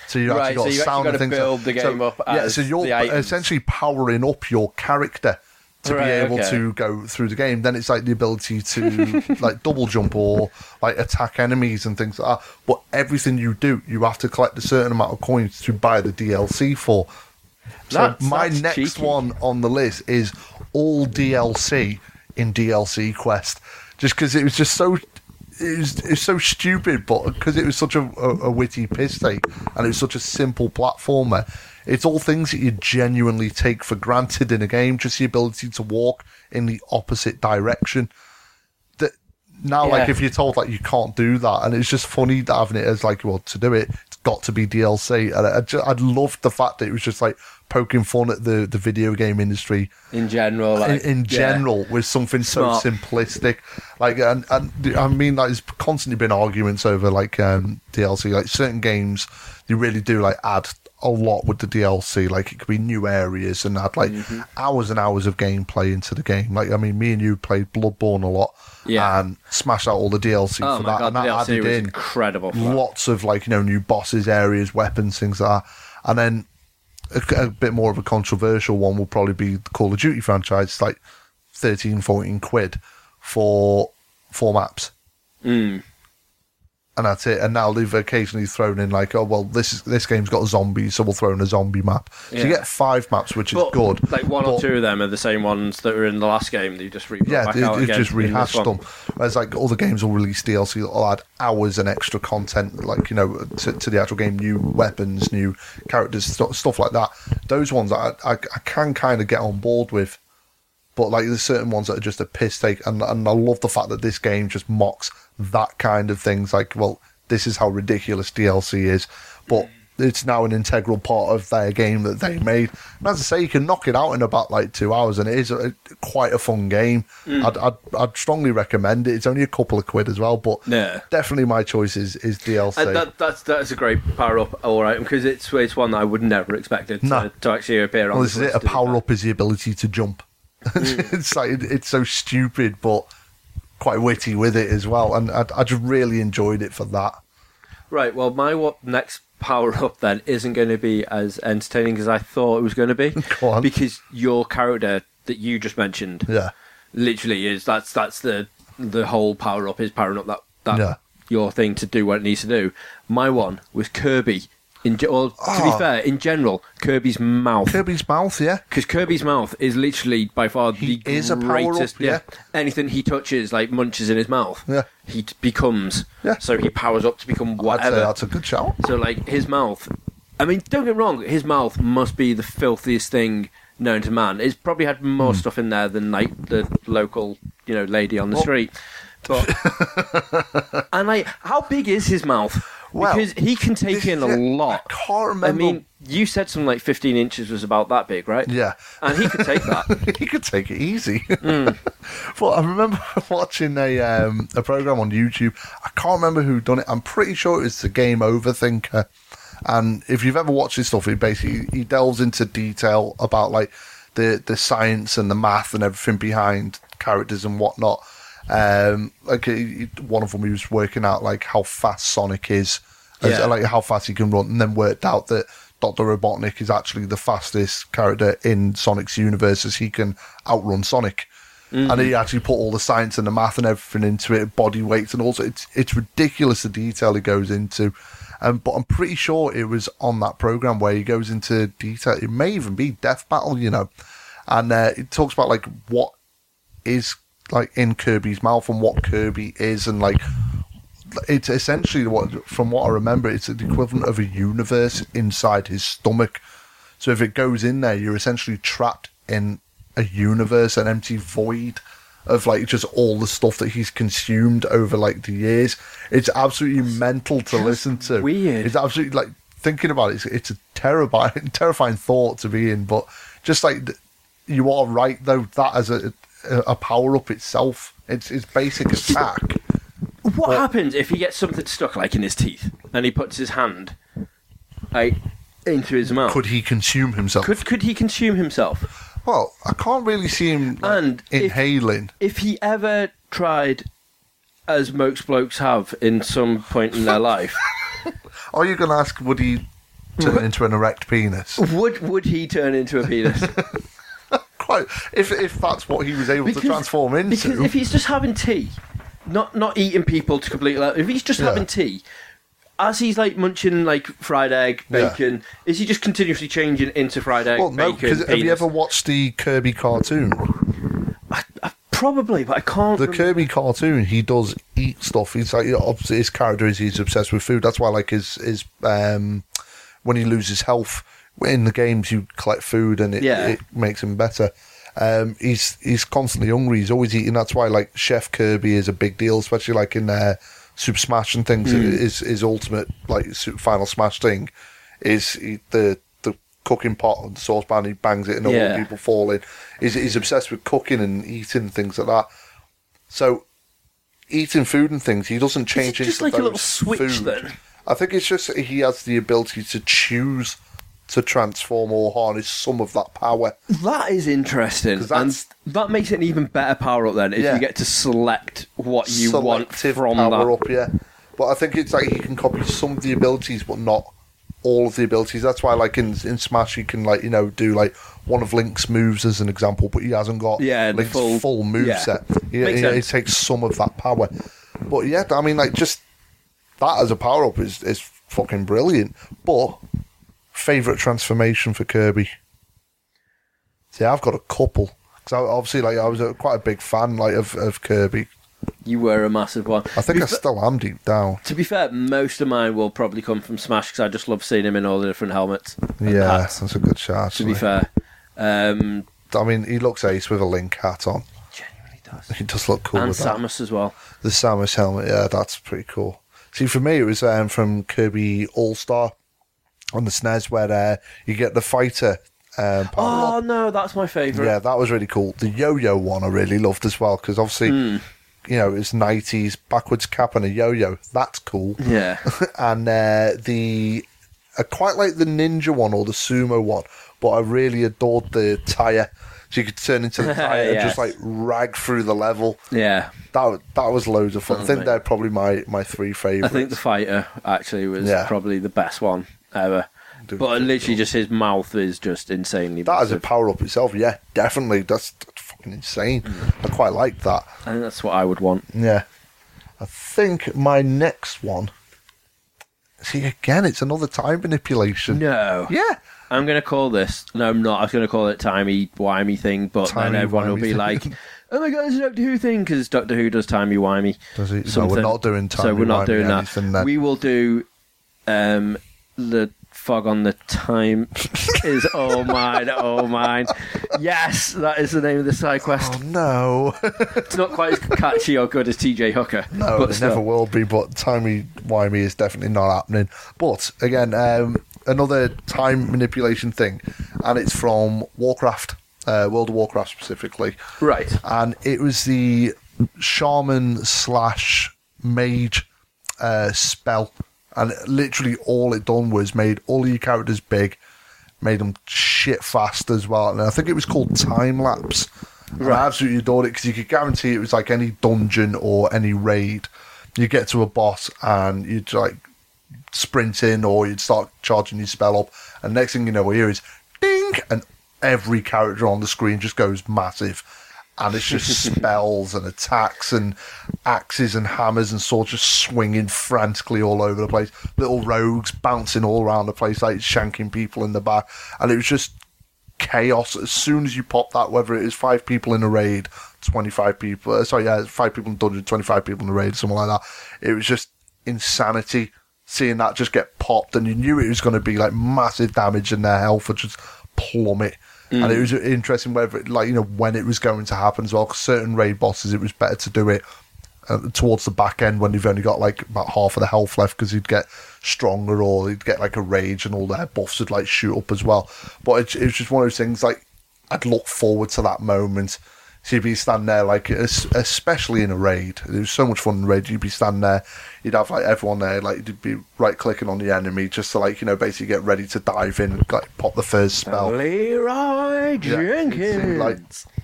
So you Right, actually got so sound and things. build the So- game up Yeah, so you're essentially powering up your character to Right, be able okay. to go through the game. Then it's like the ability to [LAUGHS] like double jump or like attack enemies and things like that. But everything you do, you have to collect a certain amount of coins to buy the DLC for. So That's- my that's next cheeky. one on the list is all DLC in DLC Quest, just because it was just so. It was, it was so stupid, but because it was such a, a, a witty piss take and it was such a simple platformer, it's all things that you genuinely take for granted in a game. Just the ability to walk in the opposite direction. That now, like if you're told like you can't do that, and it's just funny that having it as like, well, to do it, it's got to be DLC. And I, I just, I loved the fact that it was just like poking fun at the the video game industry in general, like, in, in yeah. general with something Smart. so simplistic. Like, and, and I mean, like, there's constantly been arguments over like um, DLC. Like, certain games, they really do like add a lot with the DLC. Like, it could be new areas and add like Mm-hmm. hours and hours of gameplay into the game. Like, I mean, me and you played Bloodborne a lot, Yeah. and smashed out all the DLC Oh for my that, god, and that DLC added was in incredible. lots of like you know new bosses, areas, weapons, things like that. And then a, a bit more of a controversial one will probably be the Call of Duty franchise, It's like 13, 14 quid for four maps. Mm. And that's it. And now they've occasionally thrown in like, oh well, this is, this game's got zombies, so we'll throw in a zombie map. So Yeah. you get five maps, which is good. Like one or two of them are the same ones that were in the last game. That you just rebrought Yeah, they, just rehashed them. Whereas like all the games will release DLC that'll add hours and extra content, like you know, to, to the actual game, new weapons, new characters, st- stuff like that. Those ones I, I, I can kind of get on board with, but like there's certain ones that are just a piss take, and and I love the fact that this game just mocks that kind of things. Like, well, this is how ridiculous DLC is. But it's now an integral part of their game that they made. And as I say, you can knock it out in about like two hours, and it is a, quite a fun game. Mm. I'd, I'd I'd strongly recommend it. It's only a couple of quid as well, but Yeah. definitely my choice is is DLC. And that, that's that's a great power up, all right, because it's it's one that I would never expected to, No. to actually appear on. well, this is it. A to power up is the ability to jump. Mm. [LAUGHS] it's like it's so stupid, but quite witty with it as well. And I, I just really enjoyed it for that. Right. Well, my what next power up then isn't going to be as entertaining as I thought it was going to be, [LAUGHS] Go on. because your character that you just mentioned Yeah, literally is that's that's the the whole power up is powering up that that Yeah. your thing to do what it needs to do. My one was Kirby. In ge- or, to be Oh. fair, in general, Kirby's mouth Kirby's mouth. Yeah, because Kirby's mouth is literally by far He the is a power-up, greatest. yeah. anything he touches, like munches in his mouth, Yeah. he t- becomes. Yeah. So he powers up to become I'd say whatever. that's a good shout. So like his mouth. I mean, don't get me wrong. His mouth must be the filthiest thing known to man. It's probably had more Hmm. stuff in there than like the local, you know, lady on the Well- street. But [LAUGHS] and like, how big is his mouth? Well, because he can take in a lot. I can't remember. I mean, you said something like 15 inches was about that big, right? yeah, And he could take that. [LAUGHS] he could take it easy. [LAUGHS] Hmm. but I remember [LAUGHS] watching a um, a program on YouTube. I can't remember who done it. I'm pretty sure it was the Game Over Thinker. And if you've ever watched his stuff, he basically he delves into detail about like the the science and the math and everything behind characters and whatnot. Um, like he- one of them, he was working out like how fast Sonic is, as- Yeah. like how fast he can run, and then worked out that Doctor Robotnik is actually the fastest character in Sonic's universe, as he can outrun Sonic. And he actually put all the science and the math and everything into it, body weights, and also it's it's ridiculous the detail he goes into. Um, but I'm pretty sure it was on that program where he goes into detail. It may even be Death Battle, you know, and uh, it talks about like what is like in Kirby's mouth and what Kirby is, and like it's essentially what, from what I remember, it's the equivalent of a universe inside his stomach. So if it goes in there, you're essentially trapped in a universe, an empty void of like just all the stuff that he's consumed over like the years. It's absolutely mental to listen to. weird. It's absolutely like thinking about it. It's, it's a terrifying, [LAUGHS] terrifying thought to be in. But just like you are right though, that as a a power up itself, it's it's basic attack. What happens if he gets something stuck like in his teeth and he puts his hand like into his mouth? Could he consume himself? could could he consume himself? Well, I can't really see him like, And if- inhaling. If he ever tried, as most blokes have in some point in their life, [LAUGHS] Are you going to ask? Would he turn into an erect penis? would would he turn into a penis? [LAUGHS] Quite. If if that's what he was able to transform into. Because if he's just having tea, not not eating people to completely, if he's just Yeah. having tea. As he's like munching like fried egg, Yeah. bacon, is he just continuously changing into fried egg, well, no. bacon? Because have you ever watched the Kirby cartoon? Probably, but I can't. The remember. Kirby cartoon, he does eat stuff. He's like obviously his character is he's obsessed with food. That's why like his his um when he loses health in the games, you collect food and it, Yeah. it makes him better. Um, he's he's constantly hungry. He's always eating. That's why like Chef Kirby is a big deal, especially like in uh, Super Smash and things. Hmm. His his ultimate like Super Final Smash thing is he, the the cooking pot and the saucepan. He bangs it and all Yeah. the people fall in. He's he's obsessed with cooking and eating and things like that. So eating food and things, he doesn't change It's just like a little switch food. then? I think it's just he has the ability to choose to transform or harness some of that power. That is interesting. and that makes it an even better power up. Then, if Yeah. you get to select what you want Selective from power that. up, yeah. But I think it's like he can copy some of the abilities, but not all of the abilities. That's why, like in in Smash, you can like you know do like one of Link's moves as an example, but he hasn't got Yeah, Link's full- full, move yeah. set. He, he- he takes some of that power. But yeah, I mean, like just that as a power up is is fucking brilliant. But favorite transformation for Kirby. See, I've got a couple because obviously, like I was a, quite a big fan, like of, of Kirby. You were a massive one. I think I still am deep down. To be fair, most of mine will probably come from Smash because I just love seeing him in all the different helmets. Yeah, hats, that's a good shot. to be fair, um, I mean, he looks ace with a Link hat on. genuinely does. He does look cool and with that. Samus as well. The Samus helmet, yeah, that's pretty cool. See, for me, it was um, from Kirby All Star on the SNES where uh, you get the fighter. Um, Oh no, that's my favourite. yeah, that was really cool. The yo-yo one I really loved as well because obviously, Hmm. you know, it's nineties backwards cap and a yo-yo. That's cool. Yeah. [LAUGHS] and uh, the I quite like the ninja one or the sumo one, but I really adored the tire. So you could turn into the [LAUGHS] tire and just like rag through the level. Yeah. That that was loads of fun. I think they're probably my, my three favorites. I think the fighter actually was Yeah. probably the best one ever. Do- But literally, just his mouth is just insanely. that as a massive. power up itself, yeah, definitely. That's, that's fucking insane. Hmm. I quite like that. I think that's what I would want. Yeah. I think my next one. See, again, it's another time manipulation. No. Yeah. I'm going to call this. No, I'm not. I was going to call it timey wimey thing, but Timey then everyone will wimey be thing. like, [LAUGHS] "Oh my god, it's a Doctor Who thing!" Because Doctor Who does timey wimey. Does it? No, something. we're not doing So we're not doing that. then. We will do um, the fog on the time [LAUGHS] is all mine, all mine. Yes, that is the name of the side quest. Oh no. [LAUGHS] It's not quite as catchy or good as TJ Hooker. No, but it still. never will be. But timey wimey is definitely not happening. But again, um, another time manipulation thing, and it's from Warcraft, uh, World of Warcraft specifically, Right. and it was the shaman slash mage uh, spell, and literally all it done was made all your characters big, made them shit fast as well, and I think it was called time lapse. And I absolutely adored it because you could guarantee it was like any dungeon or any raid. You get to a boss and you'd like sprint in or you'd start charging your spell up, and next thing you know, hear is ding, and every character on the screen just goes massive. And it's just spells and attacks and axes and hammers and swords just swinging frantically all over the place. Little rogues bouncing all around the place, like shanking people in the back. And it was just chaos as soon as you pop that, whether it is five people in a raid, 25 people, uh, sorry, yeah, five people in dungeon, 25 people in a raid, something like that. It was just insanity seeing that just get popped, and you knew it was going to be like massive damage and their health would just plummet. And it was interesting whether, it, like, you know, when it was going to happen as well, because certain raid bosses, it was better to do it uh, towards the back end when you've only got like about half of the health left because you'd get stronger or you'd get like a rage and all their buffs would like shoot up as well. But it, it was just one of those things like I'd look forward to that moment. So you'd be standing there like, especially in a raid. It was so much fun in a raid. You'd be standing there. You'd have like everyone there, like you'd be right clicking on the enemy just to like you know basically get ready to dive in and like pop the first spell. Leroy Yeah, Like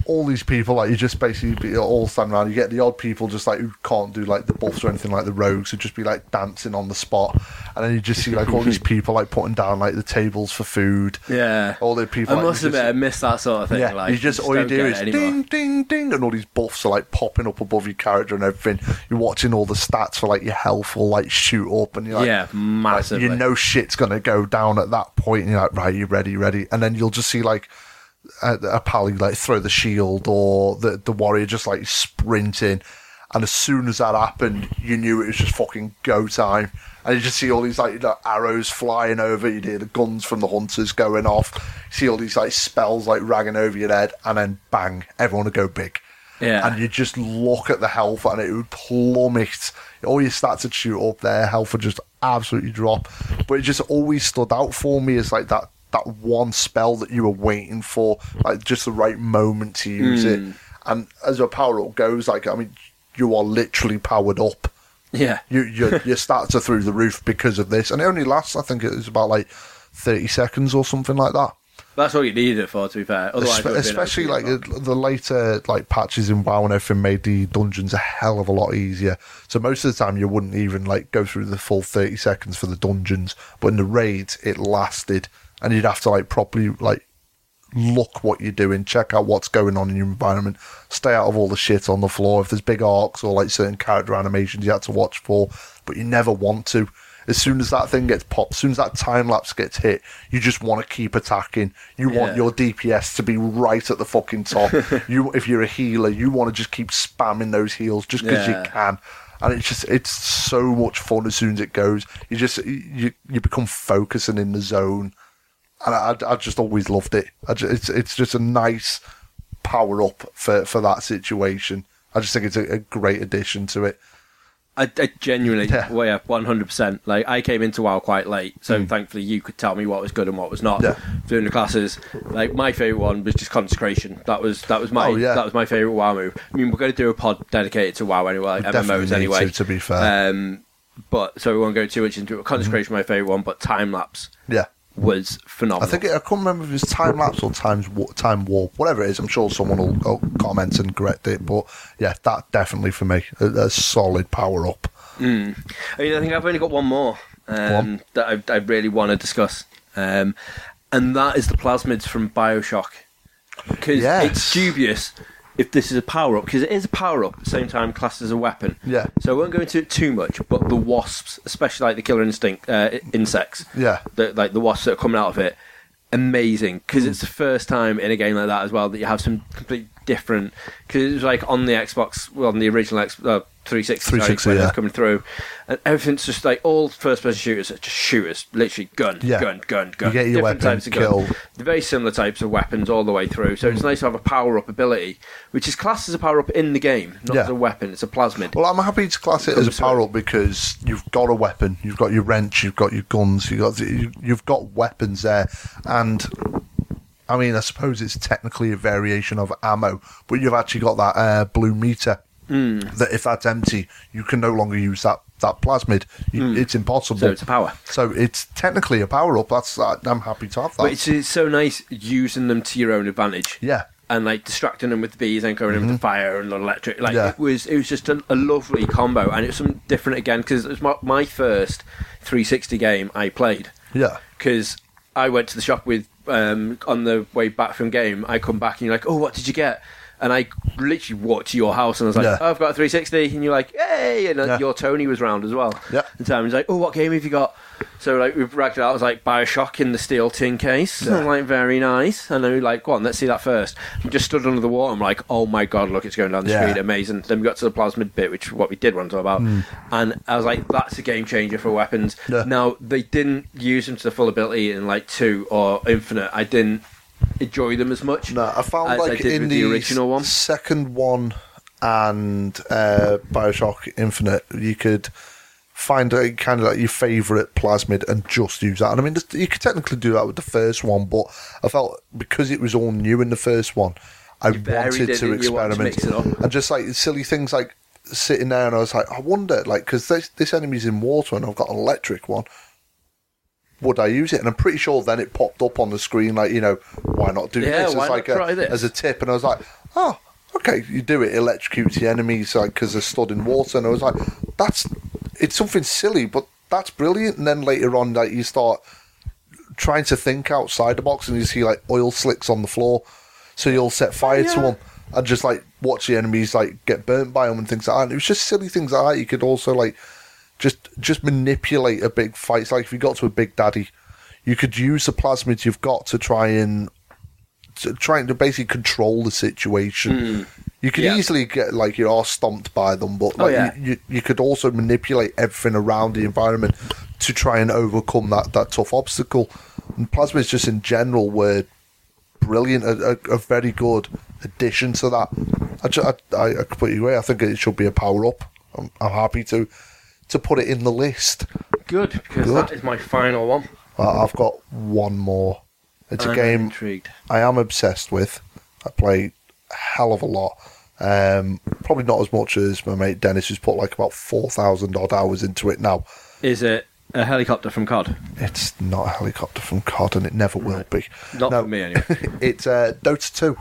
all these people, like you just basically be all standing around. You get the odd people just like who can't do like the buffs or anything like the rogues who just be like dancing on the spot, and then you just see like all these [LAUGHS] people like putting down like the tables for food. yeah. All the people. I like, must admit, just- I miss that sort of thing. yeah, like, you just all you do is ding, ding, ding, and all these buffs are like popping up above your character and everything. You're watching all the stats for like your health will like shoot up, and you're like, yeah, like, massively. you know shit's gonna go down at that point, and you're like, right, you ready, ready, and then you'll just see like a, a pally like throw the shield or the the warrior just like sprinting, and as soon as that happened, you knew it was just fucking go time. And you just see all these like you know, arrows flying over. You'd hear the guns from the hunters going off. You see all these like spells like ragging over your head, and then bang, everyone would go big yeah. and you just look at the health and it would plummet. All your stats would shoot up there, health would just absolutely drop. But it just always stood out for me as like that that one spell that you were waiting for, like just the right moment to use it. Hmm. And as a power up goes, like I mean, you are literally powered up. yeah. You your [LAUGHS] your stats are through the roof because of this, and it only lasts. I think it was about like thirty seconds or something like that. That's what you need it for, to be fair. Otherwise, Espe- especially like the, the later like patches in WoW and everything made the dungeons a hell of a lot easier. So most of the time you wouldn't even like go through the full thirty seconds for the dungeons, but in the raids it lasted, and you'd have to like properly like look what you're doing, check out what's going on in your environment, stay out of all the shit on the floor. If there's big arcs or like certain character animations you had to watch for, but you never want to. As soon as that thing gets popped, as soon as that time lapse gets hit, you just want to keep attacking. You want your DPS to be right at the fucking top. [LAUGHS] you, if you're a healer, you want to just keep spamming those heals just because Yeah. you can. And it's just it's so much fun as soon as it goes. You just you you become focusing in the zone, and I, I just always loved it. I ju- it's it's just a nice power up for for that situation. I just think it's a, a great addition to it. I, I genuinely, Yeah. well, yeah, one hundred percent. Like I came into WoW quite late, so thankfully you could tell me what was good and what was not. Mm. Yeah. Doing the classes, like my favorite one was just consecration. That was that was my Oh, yeah. that was my favorite WoW move. I mean, we're going to do a pod dedicated to WoW anyway, like MMOs anyway. to, to be fair. Um, but so we won't go too much into it. Consecration, my favorite one, but time lapse yeah. Was phenomenal. I think it, I can't remember if it's time lapse or times time warp, whatever it is. I'm sure someone will, comment and correct it. But yeah, that definitely for me a, a solid power up. I mean, I think I've only got one more um, that I, I really want to discuss, um, and that is the plasmids from Bioshock. Because Yes. it's dubious if this is a power up, because it is a power up at the same time classed as a weapon. Yeah. So I won't go into it too much, but the wasps, especially like the killer instinct uh, insects, Yeah. the, like the wasps that are coming out of it, amazing because it's the first time in a game like that as well that you have some complete different because it was like on the Xbox, well, on the original Xbox. uh, 360, 360, sorry, when it was yeah. coming through, and everything's just like all first-person shooters are just shooters, literally gun, Yeah. gun, gun, gun. You get your different weapon, types of gun. kill. The very similar types of weapons all the way through. So it's nice to have a power-up ability, which is classed as a power-up in the game, not Yeah. as a weapon. It's a plasmid. Well, I'm happy to class it as a power up because you've got a weapon, you've got your wrench, you've got your guns, you've got you- you've got weapons there, and I mean, I suppose it's technically a variation of ammo, but you've actually got that uh, blue meter. Hmm. That if that's empty, you can no longer use that that plasmid. You, It's impossible. So it's a power. So it's technically a power up. That's I'm happy to have that. But it's, it's so nice using them to your own advantage. yeah, and like distracting them with the bees and going in with the fire and the electric. Like Mm-hmm. Yeah. it was, it was just a, a lovely combo, and it was something different again because it was my, my first 360 game I played. yeah, Because I went to the shop with um, on the way back from game. I come back and you're like, "Oh, what did you get?" And I literally walked to your house and I was like, Yeah. oh, "I've got a 360," and you're like, "Hey!" And Yeah. your Tony was round as well. Yeah. Time he's like, "Oh, what game have you got?" So like we've racked it out. It was like Bioshock in the steel tin case. Yeah. I'm [LAUGHS] like, very nice. And then we like, go on, let's see that first. We just stood under the water. I'm like, oh my god, look, it's going down the Yeah. street, amazing. Then we got to the plasmid bit, which is what we did want to talk about. Hmm. And I was like, that's a game changer for weapons. Now they didn't use them to the full ability in like two or infinite. I didn't enjoy them as much. No, I found as I like did in the, original one, second one and uh, Bioshock Infinite, you could find a kind of like your favourite plasmid and just use that. And I mean, you could technically do that with the first one, but I felt because it was all new in the first one, I You wanted to didn't you? Wanted to experiment up. and just like silly things like sitting there, and I was like, I wonder, like, because this, this enemy's in water and I've got an electric one would I use it? And I'm pretty sure then it popped up on the screen, like, you know, why not do Yeah, this why as not like try a, this? as a tip? And I was like, oh, okay, you do it, electrocutes the enemies like because they're stood in water. And I was like, that's it's something silly, but that's brilliant. And then later on, like you start trying to think outside the box, and you see like oil slicks on the floor, so you'll set fire to them. And just like watch the enemies like get burnt by them and things like that. And it was just silly things like that. You could also like just just manipulate a big fight. It's like if you got to a big daddy, you could use the plasmids you've got to try and to trying to basically control the situation. Hmm. You could. Yeah. easily get like your arse stomped by them, but Oh, yeah. you, you you could also manipulate everything around the environment to try and overcome that, that tough obstacle. And plasmids just in general were brilliant, a, a, a very good addition to that. I, ju- I, I, I completely agree. I think it should be a power up. I'm, I'm happy to to put it in the list. Good, because Good. that is my final one. Uh, I've got one more. It's a I'm game intrigued. I am obsessed with. I play a hell of a lot. Um, probably not as much as my mate Dennis, who's put like about four thousand odd hours into it now. Is it a helicopter from COD? It's not a helicopter from COD, and it never will be. Not No. for me, anyway. [LAUGHS] It's uh, Dota two.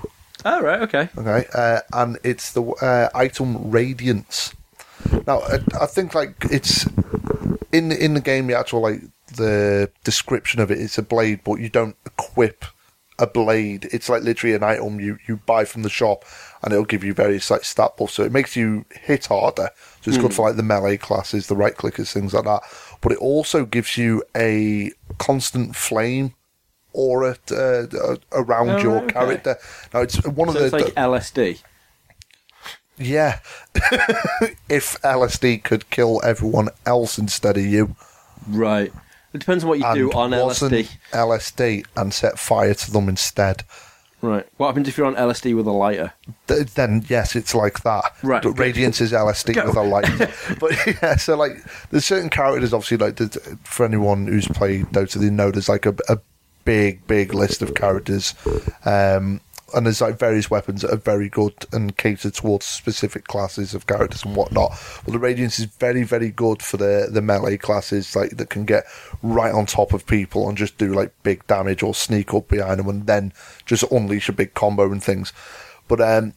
oh, right, okay. Okay, uh, and it's the uh, item Radiance. Now, I, I think like it's in in the game. The actual like the description of it, it's a blade, but you don't equip a blade. It's like literally an item you you buy from the shop, and it'll give you various like stat buffs. So it makes you hit harder. So it's good for like the melee classes, the right clickers, things like that. But it also gives you a constant flame aura uh, around Oh, your okay. character. Now it's one of So the it's like LSD. Yeah. [LAUGHS] if LSD could kill everyone else instead of you, Right. It depends on what you and do on LSD. LSD and set fire to them instead. Right. What happens if you're on LSD with a lighter? th- then yes, it's like that. Right, But. Radiance is LSD Go. with a lighter. [LAUGHS] but yeah, so like there's certain characters, obviously, like for anyone who's played Dota, they know there's like a, a big, big list of characters. Um, and there's like various weapons that are very good and cater towards specific classes of characters and whatnot. Well, the Radiance is very, very good for the the melee classes, like that can get right on top of people and just do like big damage or sneak up behind them and then just unleash a big combo and things. But um,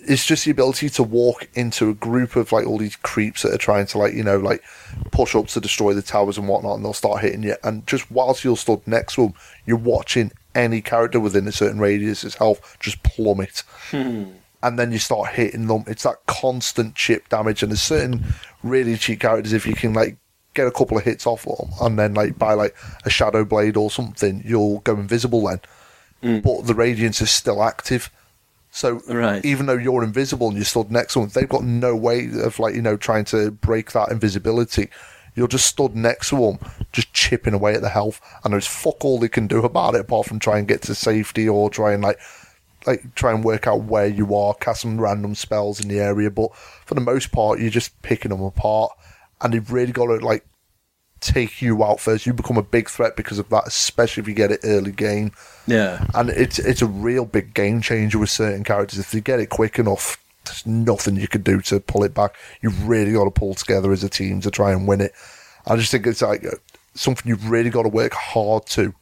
it's just the ability to walk into a group of like all these creeps that are trying to like you know like push up to destroy the towers and whatnot, and they'll start hitting you. And just whilst you're stood next to them, you're watching any character within a certain radius's health just plummet. Hmm. And then you start hitting them. It's that constant chip damage, and there's certain really cheap characters if you can like get a couple of hits off them, and then like buy like a shadow blade or something, you'll go invisible then. Hmm. But the radiance is still active. So Right. even though you're invisible and you're stood next to them, they've got no way of like you know trying to break that invisibility. You're just stood next to them, just chipping away at the health, and there's fuck all they can do about it apart from try and get to safety or try and like like try and work out where you are, cast some random spells in the area. But for the most part, you're just picking them apart, and they've really got to like take you out first. You become a big threat because of that, especially if you get it early game Yeah. and it's it's a real big game changer with certain characters. If you get it quick enough, there's nothing you can do to pull it back. You've really got to pull together as a team to try and win it. I just think it's like uh, something you've really got to work hard to,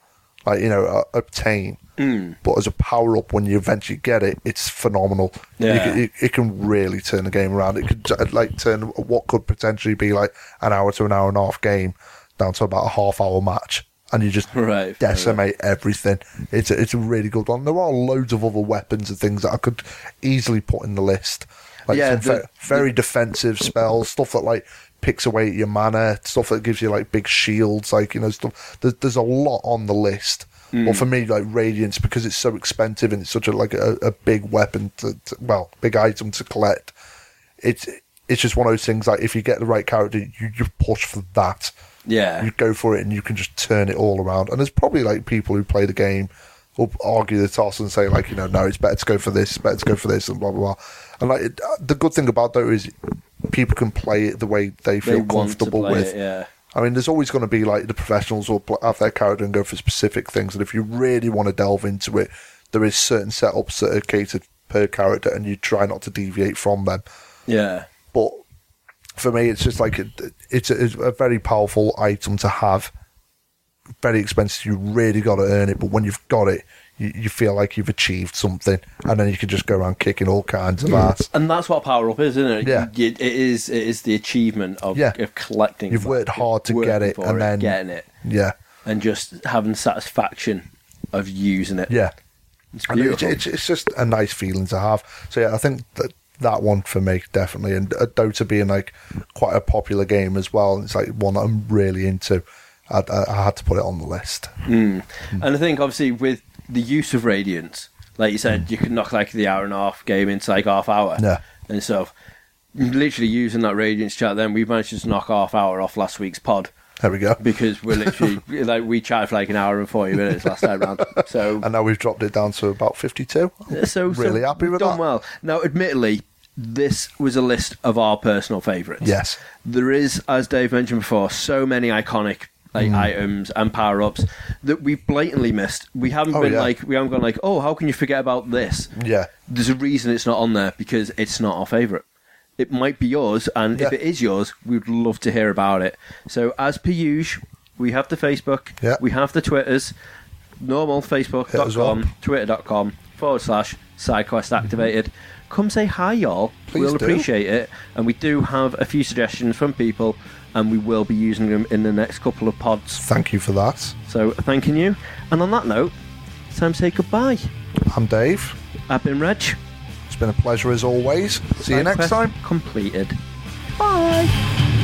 like you know, uh, obtain. Hmm. But as a power up, when you eventually get it, it's phenomenal. Yeah. it, it can really turn the game around. It could uh, like turn what could potentially be like an hour to an hour and a half game down to about a half hour match, and you just [LAUGHS] Right, decimate everything. It's a, it's a really good one. There are loads of other weapons and things that I could easily put in the list. Like Yeah, some the- ve- very defensive spells, stuff that like picks away at your mana, stuff that gives you like big shields, like you know stuff. There's, there's a lot on the list. Hmm. But for me, like Radiance, because it's so expensive and it's such a like a, a big weapon to, to well, big item to collect. It's it's just one of those things. Like if you get the right character, you you push for that Yeah. you go for it and you can just turn it all around. And there's probably like people who play the game will argue the toss and say like, you know, no, it's better to go for this, it's better to go for this, and blah blah blah. And like it, uh, the good thing about that is people can play it the way they They feel to comfortable with. it, yeah. I mean, there's always going to be like the professionals will have their character and go for specific things. And if you really want to delve into it, there is certain setups that are catered per character, and you try not to deviate from them Yeah. but for me, it's just like a, it's, a, it's a very powerful item to have. Very expensive. You really got to earn it, but when you've got it, you, you feel like you've achieved something, and then you can just go around kicking all kinds of ass. And that's what power up is, isn't it? Yeah. You- it is. It is the achievement of, Yeah. of collecting. You've worked hard to get it, and then- getting it, Yeah, and just having satisfaction of using it. yeah. It's it's, it's, it's just a nice feeling to have. So yeah, I think that that one for me definitely, and uh, Dota being like quite a popular game as well. It's like one that I'm really into. I, I, I had to put it on the list. And I think obviously with the use of radiance, like you said, you can knock like the hour and a half game into like half hour. Yeah. And so, literally using that radiance chat, then we managed to knock half hour off last week's pod There we go. because we're [LAUGHS] literally like we chatted for like an hour and forty minutes last time round. So [LAUGHS] And now we've dropped it down to about 52. so, so really happy with done that. well. Now, admittedly, this was a list of our personal favourites. Yes. there is, as Dave mentioned before, so many iconic like Mm. items and power ups that we've blatantly missed. We haven't Oh, been yeah. like we haven't gone like, oh, how can you forget about this? Yeah. There's a reason it's not on there because it's not our favourite. It might be yours, and if it is yours, we'd love to hear about it. So, as per usual, we have the Facebook, Yeah. we have the Twitters, normal Hit us Facebook.com. Twitter.com forward slash SideQuest activated. Mm-hmm. Come say hi, y'all. Please we'll do. appreciate it. And we do have a few suggestions from people, and we will be using them in the next couple of pods. Thank you for that. So, thanking you. And on that note, it's time to say goodbye. I'm Dave. I've been Reg. It's been a pleasure as always. See you next time. Completed. Bye.